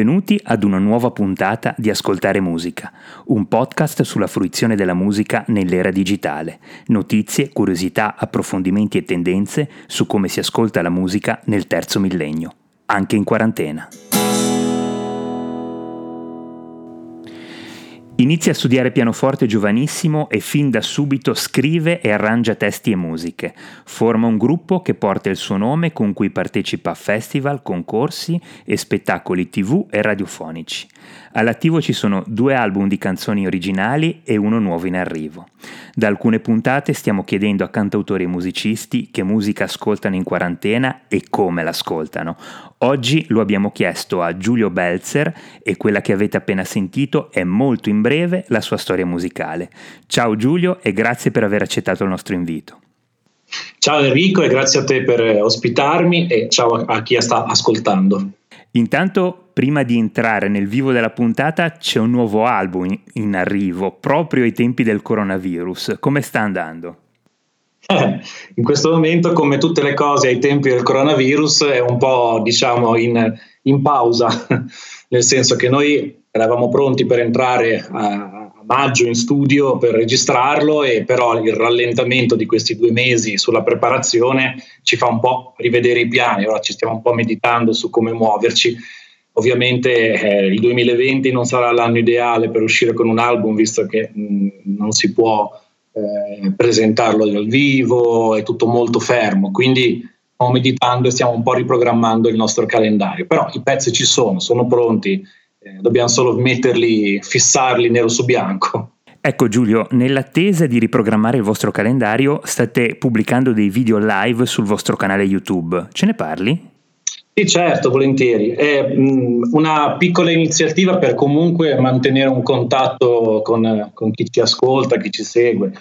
Benvenuti ad una nuova puntata di Ascoltare Musica, un podcast sulla fruizione della musica nell'era digitale. Notizie, curiosità, approfondimenti e tendenze su come si ascolta la musica nel terzo millennio, anche in quarantena. Inizia a studiare pianoforte giovanissimo e fin da subito scrive e arrangia testi e musiche. Forma un gruppo che porta il suo nome con cui partecipa a festival, concorsi e spettacoli tv e radiofonici. All'attivo ci sono due album di canzoni originali e uno nuovo in arrivo. Da alcune puntate stiamo chiedendo a cantautori e musicisti che musica ascoltano in quarantena e come l'ascoltano. Oggi lo abbiamo chiesto a Giulio Belzer e quella che avete appena sentito è molto in breve la sua storia musicale. Ciao Giulio e grazie per aver accettato il nostro invito. Ciao Enrico e grazie a te per ospitarmi e ciao a chi sta ascoltando. Intanto, prima di entrare nel vivo della puntata, c'è un nuovo album in arrivo, proprio ai tempi del coronavirus. Come sta andando? In questo momento, come tutte le cose ai tempi del coronavirus, è un po' diciamo in, in pausa, nel senso che noi eravamo pronti per entrare a, maggio in studio per registrarlo e però il rallentamento di questi due mesi sulla preparazione ci fa un po' rivedere i piani, ora ci stiamo un po' meditando su come muoverci. Ovviamente eh, il 2020 non sarà l'anno ideale per uscire con un album visto che mh, mm, non si può eh, presentarlo dal vivo, è tutto molto fermo, quindi stiamo meditando e stiamo un po' riprogrammando il nostro calendario, però i pezzi ci sono, sono pronti, dobbiamo solo metterli, fissarli nero su bianco. Ecco Giulio, nell'attesa di riprogrammare il vostro calendario state pubblicando dei video live sul vostro canale YouTube. Ce ne parli? Sì, certo, volentieri. È mh, una piccola iniziativa per comunque mantenere un contatto con, con chi ci ascolta, chi ci segue.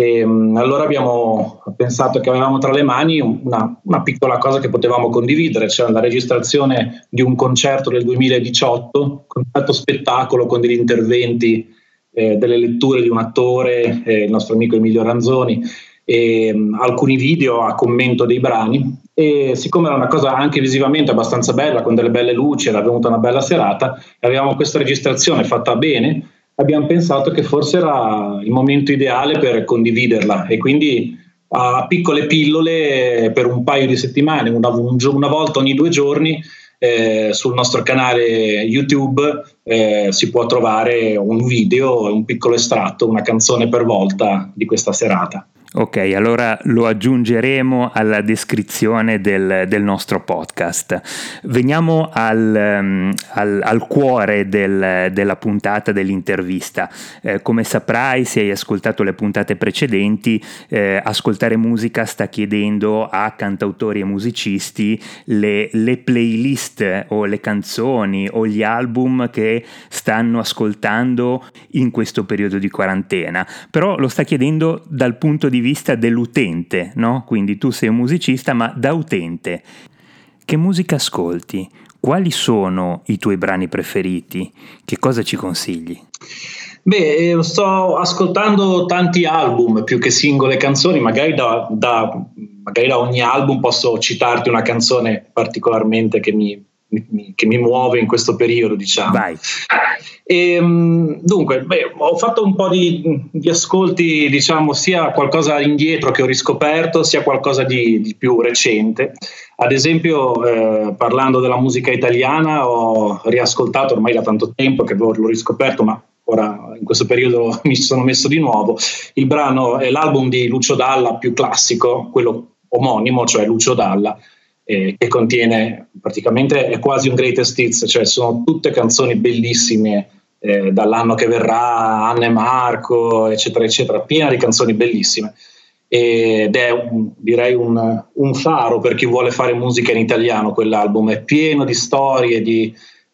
E, um, allora abbiamo pensato che avevamo tra le mani una, una, piccola cosa che potevamo condividere, cioè la registrazione di un concerto del 2018, concerto spettacolo con degli interventi, eh, delle letture di un attore, eh, il nostro amico Emilio Ranzoni, e um, alcuni video a commento dei brani. E siccome era una cosa anche visivamente abbastanza bella, con delle belle luci, era venuta una bella serata, avevamo questa registrazione fatta bene abbiamo pensato che forse era il momento ideale per condividerla e quindi a piccole pillole per un paio di settimane, una, una volta ogni due giorni, eh, sul nostro canale YouTube eh, si può trovare un video, un piccolo estratto, una canzone per volta di questa serata. Ok, allora lo aggiungeremo alla descrizione del, del nostro podcast. Veniamo al, um, al, al cuore del, della puntata dell'intervista. Eh, come saprai, se hai ascoltato le puntate precedenti, eh, Ascoltare Musica sta chiedendo a cantautori e musicisti le, le playlist o le canzoni o gli album che stanno ascoltando in questo periodo di quarantena. Però lo sta chiedendo dal punto di vista dell'utente, no? Quindi tu sei un musicista, ma da utente. Che musica ascolti? Quali sono i tuoi brani preferiti? Che cosa ci consigli? Beh, eh, sto ascoltando tanti album più che singole canzoni, magari da, da, magari da ogni album posso citarti una canzone particolarmente che mi, mi, che mi muove in questo periodo, diciamo. Vai. E, ehm, dunque, beh, ho fatto un po' di, di, ascolti, diciamo, sia qualcosa indietro che ho riscoperto, sia qualcosa di, di più recente. Ad esempio, eh, parlando della musica italiana, ho riascoltato ormai da tanto tempo che l'ho riscoperto, ma ora in questo periodo mi sono messo di nuovo, il brano è l'album di Lucio Dalla più classico, quello omonimo, cioè Lucio Dalla, eh, che contiene praticamente è quasi un greatest hits, cioè sono tutte canzoni bellissime eh, dall'anno che verrà, Anne Marco, eccetera, eccetera, piena di canzoni bellissime. Ed è un, direi un, un, faro per chi vuole fare musica in italiano. Quell'album è pieno di storie, di,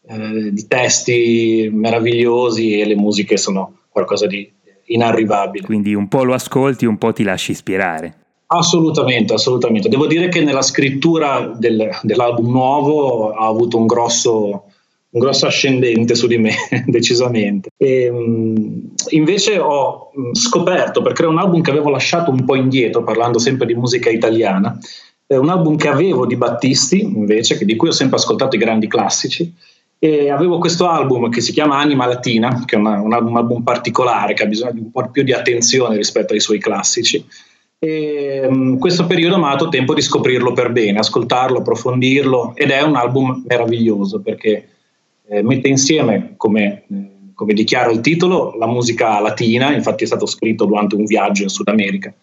eh, di testi meravigliosi e le musiche sono qualcosa di inarrivabile. Quindi un po' lo ascolti, un po' ti lasci ispirare. Assolutamente, assolutamente. Devo dire che nella scrittura del, dell'album nuovo ha avuto un grosso, un grosso ascendente su di me, decisamente. E, um, invece ho scoperto, perché era un album che avevo lasciato un po' indietro, parlando sempre di musica italiana, è un album che avevo di Battisti, invece, di cui ho sempre ascoltato i grandi classici, E avevo questo album che si chiama Anima Latina, che è una, un, album, un album particolare che ha bisogno di un po' più di attenzione rispetto ai suoi classici. E, um, questo periodo mi ha dato tempo di scoprirlo per bene, ascoltarlo, approfondirlo ed è un album meraviglioso perché eh, mette insieme, come, eh, come dichiara il titolo, la musica latina, infatti è stato scritto durante un viaggio in Sud America,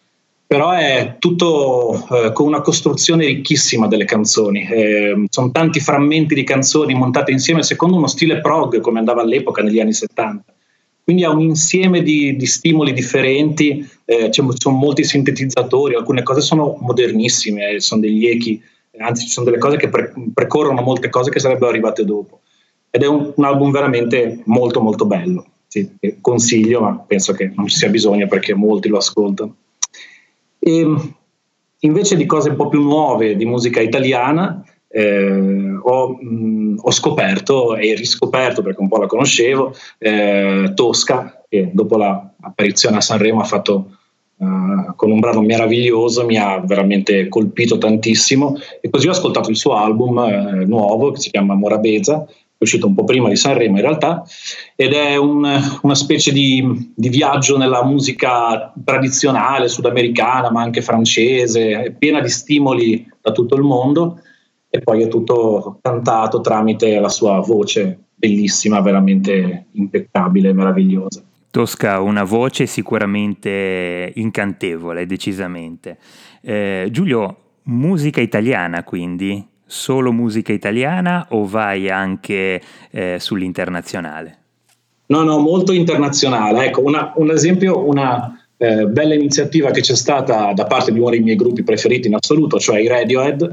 però è tutto eh, con una costruzione ricchissima delle canzoni. Eh, sono tanti frammenti di canzoni montate insieme secondo uno stile prog, come andava all'epoca negli anni 70. Quindi ha un insieme di, di stimoli differenti, eh, ci sono molti sintetizzatori, alcune cose sono modernissime, sono degli echi, anzi ci sono delle cose che pre- precorrono molte cose che sarebbero arrivate dopo. Ed è un, un album veramente molto molto bello. Sì, consiglio, ma penso che non ci sia bisogno perché molti lo ascoltano. E invece di cose un po' più nuove di musica italiana, eh, ho, mh, ho, scoperto e riscoperto perché un po' la conoscevo eh, Tosca che dopo l'apparizione a Sanremo ha fatto uh, con un brano meraviglioso mi ha veramente colpito tantissimo. E così ho ascoltato il suo album eh, nuovo che si chiama Morabeza è uscito un po' prima di Sanremo in realtà, ed è un, una specie di, di, viaggio nella musica tradizionale sudamericana, ma anche francese, piena di stimoli da tutto il mondo e poi è tutto cantato tramite la sua voce bellissima, veramente impeccabile, meravigliosa. Tosca una voce sicuramente incantevole, decisamente. Eh, Giulio, musica italiana quindi? solo musica italiana o vai anche eh, sull'internazionale? No, no, molto internazionale. Ecco, una, un esempio, una eh, bella iniziativa che c'è stata da parte di uno dei miei gruppi preferiti in assoluto, cioè i Radiohead.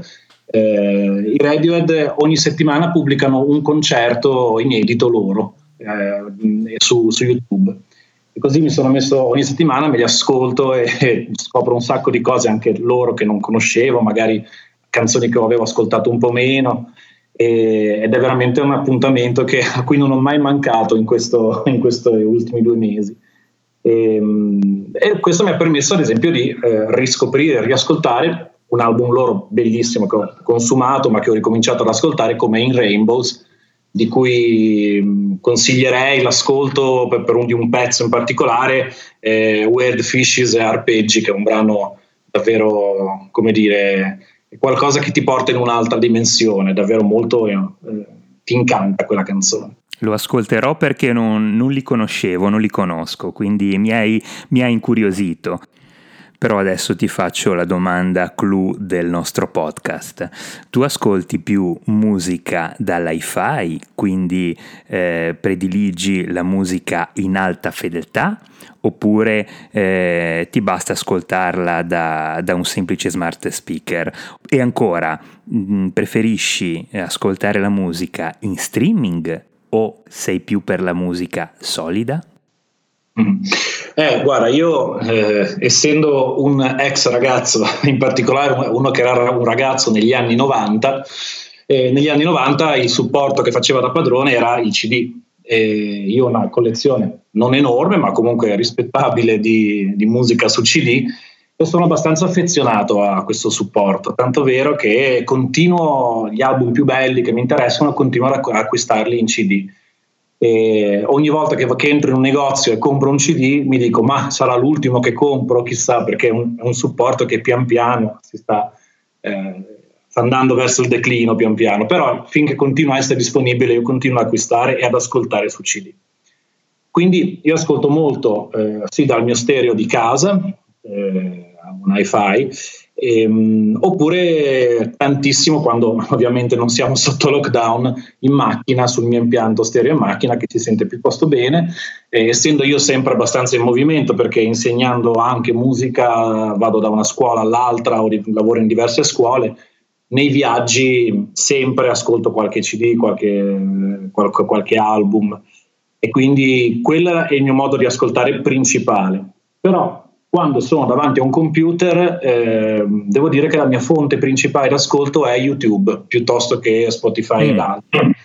Eh, I Radiohead ogni settimana pubblicano un concerto inedito loro eh, su, su YouTube. E così mi sono messo ogni settimana, me li ascolto e, e scopro un sacco di cose anche loro che non conoscevo, magari canzoni che avevo ascoltato un po' meno ed è veramente un appuntamento che, a cui non ho mai mancato in, questo, in questi ultimi due mesi. E, ehm, e, questo mi ha permesso ad esempio di eh, riscoprire, riascoltare un album loro bellissimo che ho consumato ma che ho ricominciato ad ascoltare come In Rainbows di cui consiglierei l'ascolto per, per un, di un pezzo in particolare eh, Weird Fishes e Arpeggi che è un brano davvero come dire qualcosa che ti porta in un'altra dimensione, davvero molto, eh, ti incanta quella canzone. Lo ascolterò perché non, non, li conoscevo, non li conosco, quindi mi hai, mi hai incuriosito. Però adesso ti faccio la domanda clou del nostro podcast. Tu ascolti più musica dall'hi-fi, quindi eh, prediligi la musica in alta fedeltà, oppure eh, ti basta ascoltarla da, da, un semplice smart speaker? E ancora, mh, mm, preferisci ascoltare la musica in streaming o sei più per la musica solida? Mm. Eh, guarda, io eh, essendo un ex ragazzo, in particolare uno che era un ragazzo negli anni 90, eh, negli anni 90 il supporto che faceva da padrone era il CD. io ho una collezione non enorme, ma comunque rispettabile di, di musica su CD e sono abbastanza affezionato a questo supporto, tanto vero che continuo gli album più belli che mi interessano, continuo ad acquistarli in CD e ogni volta che, che, entro in un negozio e compro un CD mi dico ma sarà l'ultimo che compro, chissà perché è un, è un supporto che pian piano si sta, eh, sta, andando verso il declino pian piano, però finché continua a essere disponibile io continuo ad acquistare e ad ascoltare su CD. Quindi io ascolto molto eh, sì dal mio stereo di casa, eh, un hi-fi, Ehm, oppure tantissimo quando ovviamente non siamo sotto lockdown in macchina, sul mio impianto stereo in macchina che si sente piuttosto bene, eh, essendo io sempre abbastanza in movimento perché insegnando anche musica vado da una scuola all'altra o lavoro in diverse scuole, nei viaggi sempre ascolto qualche CD, qualche, qualche, qualche album e quindi quello è il mio modo di ascoltare principale. Però quando sono davanti a un computer eh, devo dire che la mia fonte principale d'ascolto è YouTube piuttosto che Spotify mm. ed altri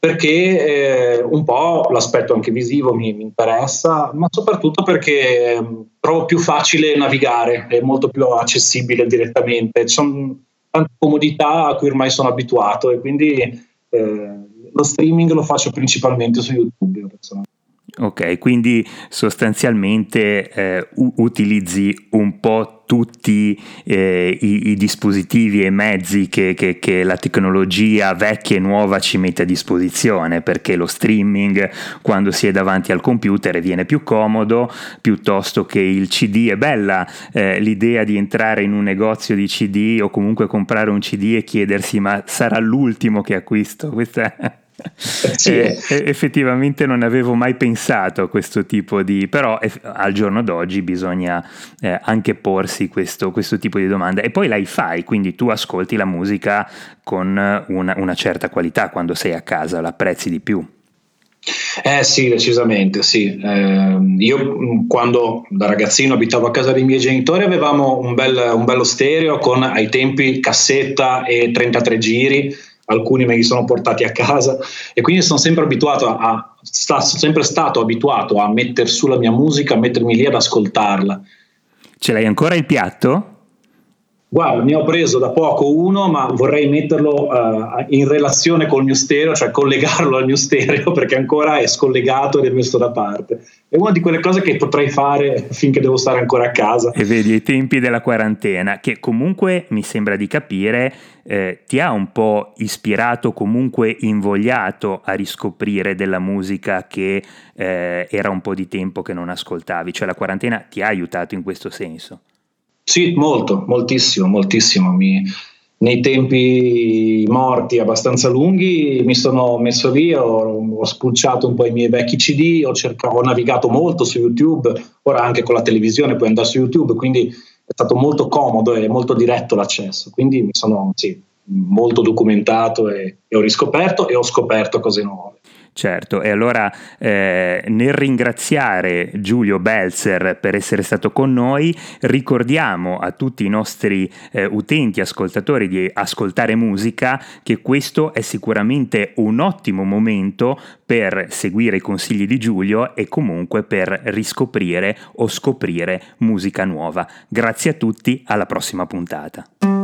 perché eh, un po' l'aspetto anche visivo mi, mi, interessa ma soprattutto perché eh, trovo più facile navigare è molto più accessibile direttamente ci sono tante comodità a cui ormai sono abituato e quindi eh, lo streaming lo faccio principalmente su YouTube. Ok, quindi sostanzialmente eh, utilizzi un po' tutti eh, i, i, dispositivi e mezzi che, che, che, la tecnologia vecchia e nuova ci mette a disposizione, perché lo streaming quando si è davanti al computer viene più comodo piuttosto che il CD. È bella eh, l'idea di entrare in un negozio di CD o comunque comprare un CD e chiedersi ma sarà l'ultimo che acquisto? Questa sì. eh, effettivamente non avevo mai pensato a questo tipo di... però eh, al giorno d'oggi bisogna eh, anche porsi questo, questo, tipo di domanda e poi la fai, quindi tu ascolti la musica con una, una certa qualità quando sei a casa, la apprezzi di più. Eh sì, decisamente sì. Eh, io mm, quando da ragazzino abitavo a casa dei miei genitori avevamo un, bel, un bello stereo con ai tempi cassetta e 33 giri alcuni me li sono portati a casa e quindi sono sempre abituato a, sta, sono sempre stato abituato a mettere su la mia musica, a mettermi lì ad ascoltarla. Ce l'hai ancora il piatto? Guarda, ne ho preso da poco uno, ma vorrei metterlo uh, in relazione col mio stereo, cioè collegarlo al mio stereo perché ancora è scollegato ed è messo da parte. È una di quelle cose che potrei fare finché devo stare ancora a casa. E vedi i tempi della quarantena, che comunque mi sembra di capire eh, ti ha un po' ispirato, comunque invogliato a riscoprire della musica che eh, era un po' di tempo che non ascoltavi, cioè la quarantena ti ha aiutato in questo senso. Sì, molto, moltissimo, moltissimo. Mi, nei tempi morti abbastanza lunghi mi sono messo lì, ho, ho spulciato un po' i miei vecchi CD, ho, cercato, ho navigato molto su YouTube, ora anche con la televisione puoi andare su YouTube, quindi è stato molto comodo e molto diretto l'accesso, quindi mi sono sì, molto documentato e, e ho riscoperto e ho scoperto cose nuove. Certo, e allora eh, nel ringraziare Giulio Belzer per essere stato con noi, ricordiamo a tutti i nostri eh, utenti, ascoltatori di ascoltare musica che questo è sicuramente un ottimo momento per seguire i consigli di Giulio e comunque per riscoprire o scoprire musica nuova. Grazie a tutti, alla prossima puntata.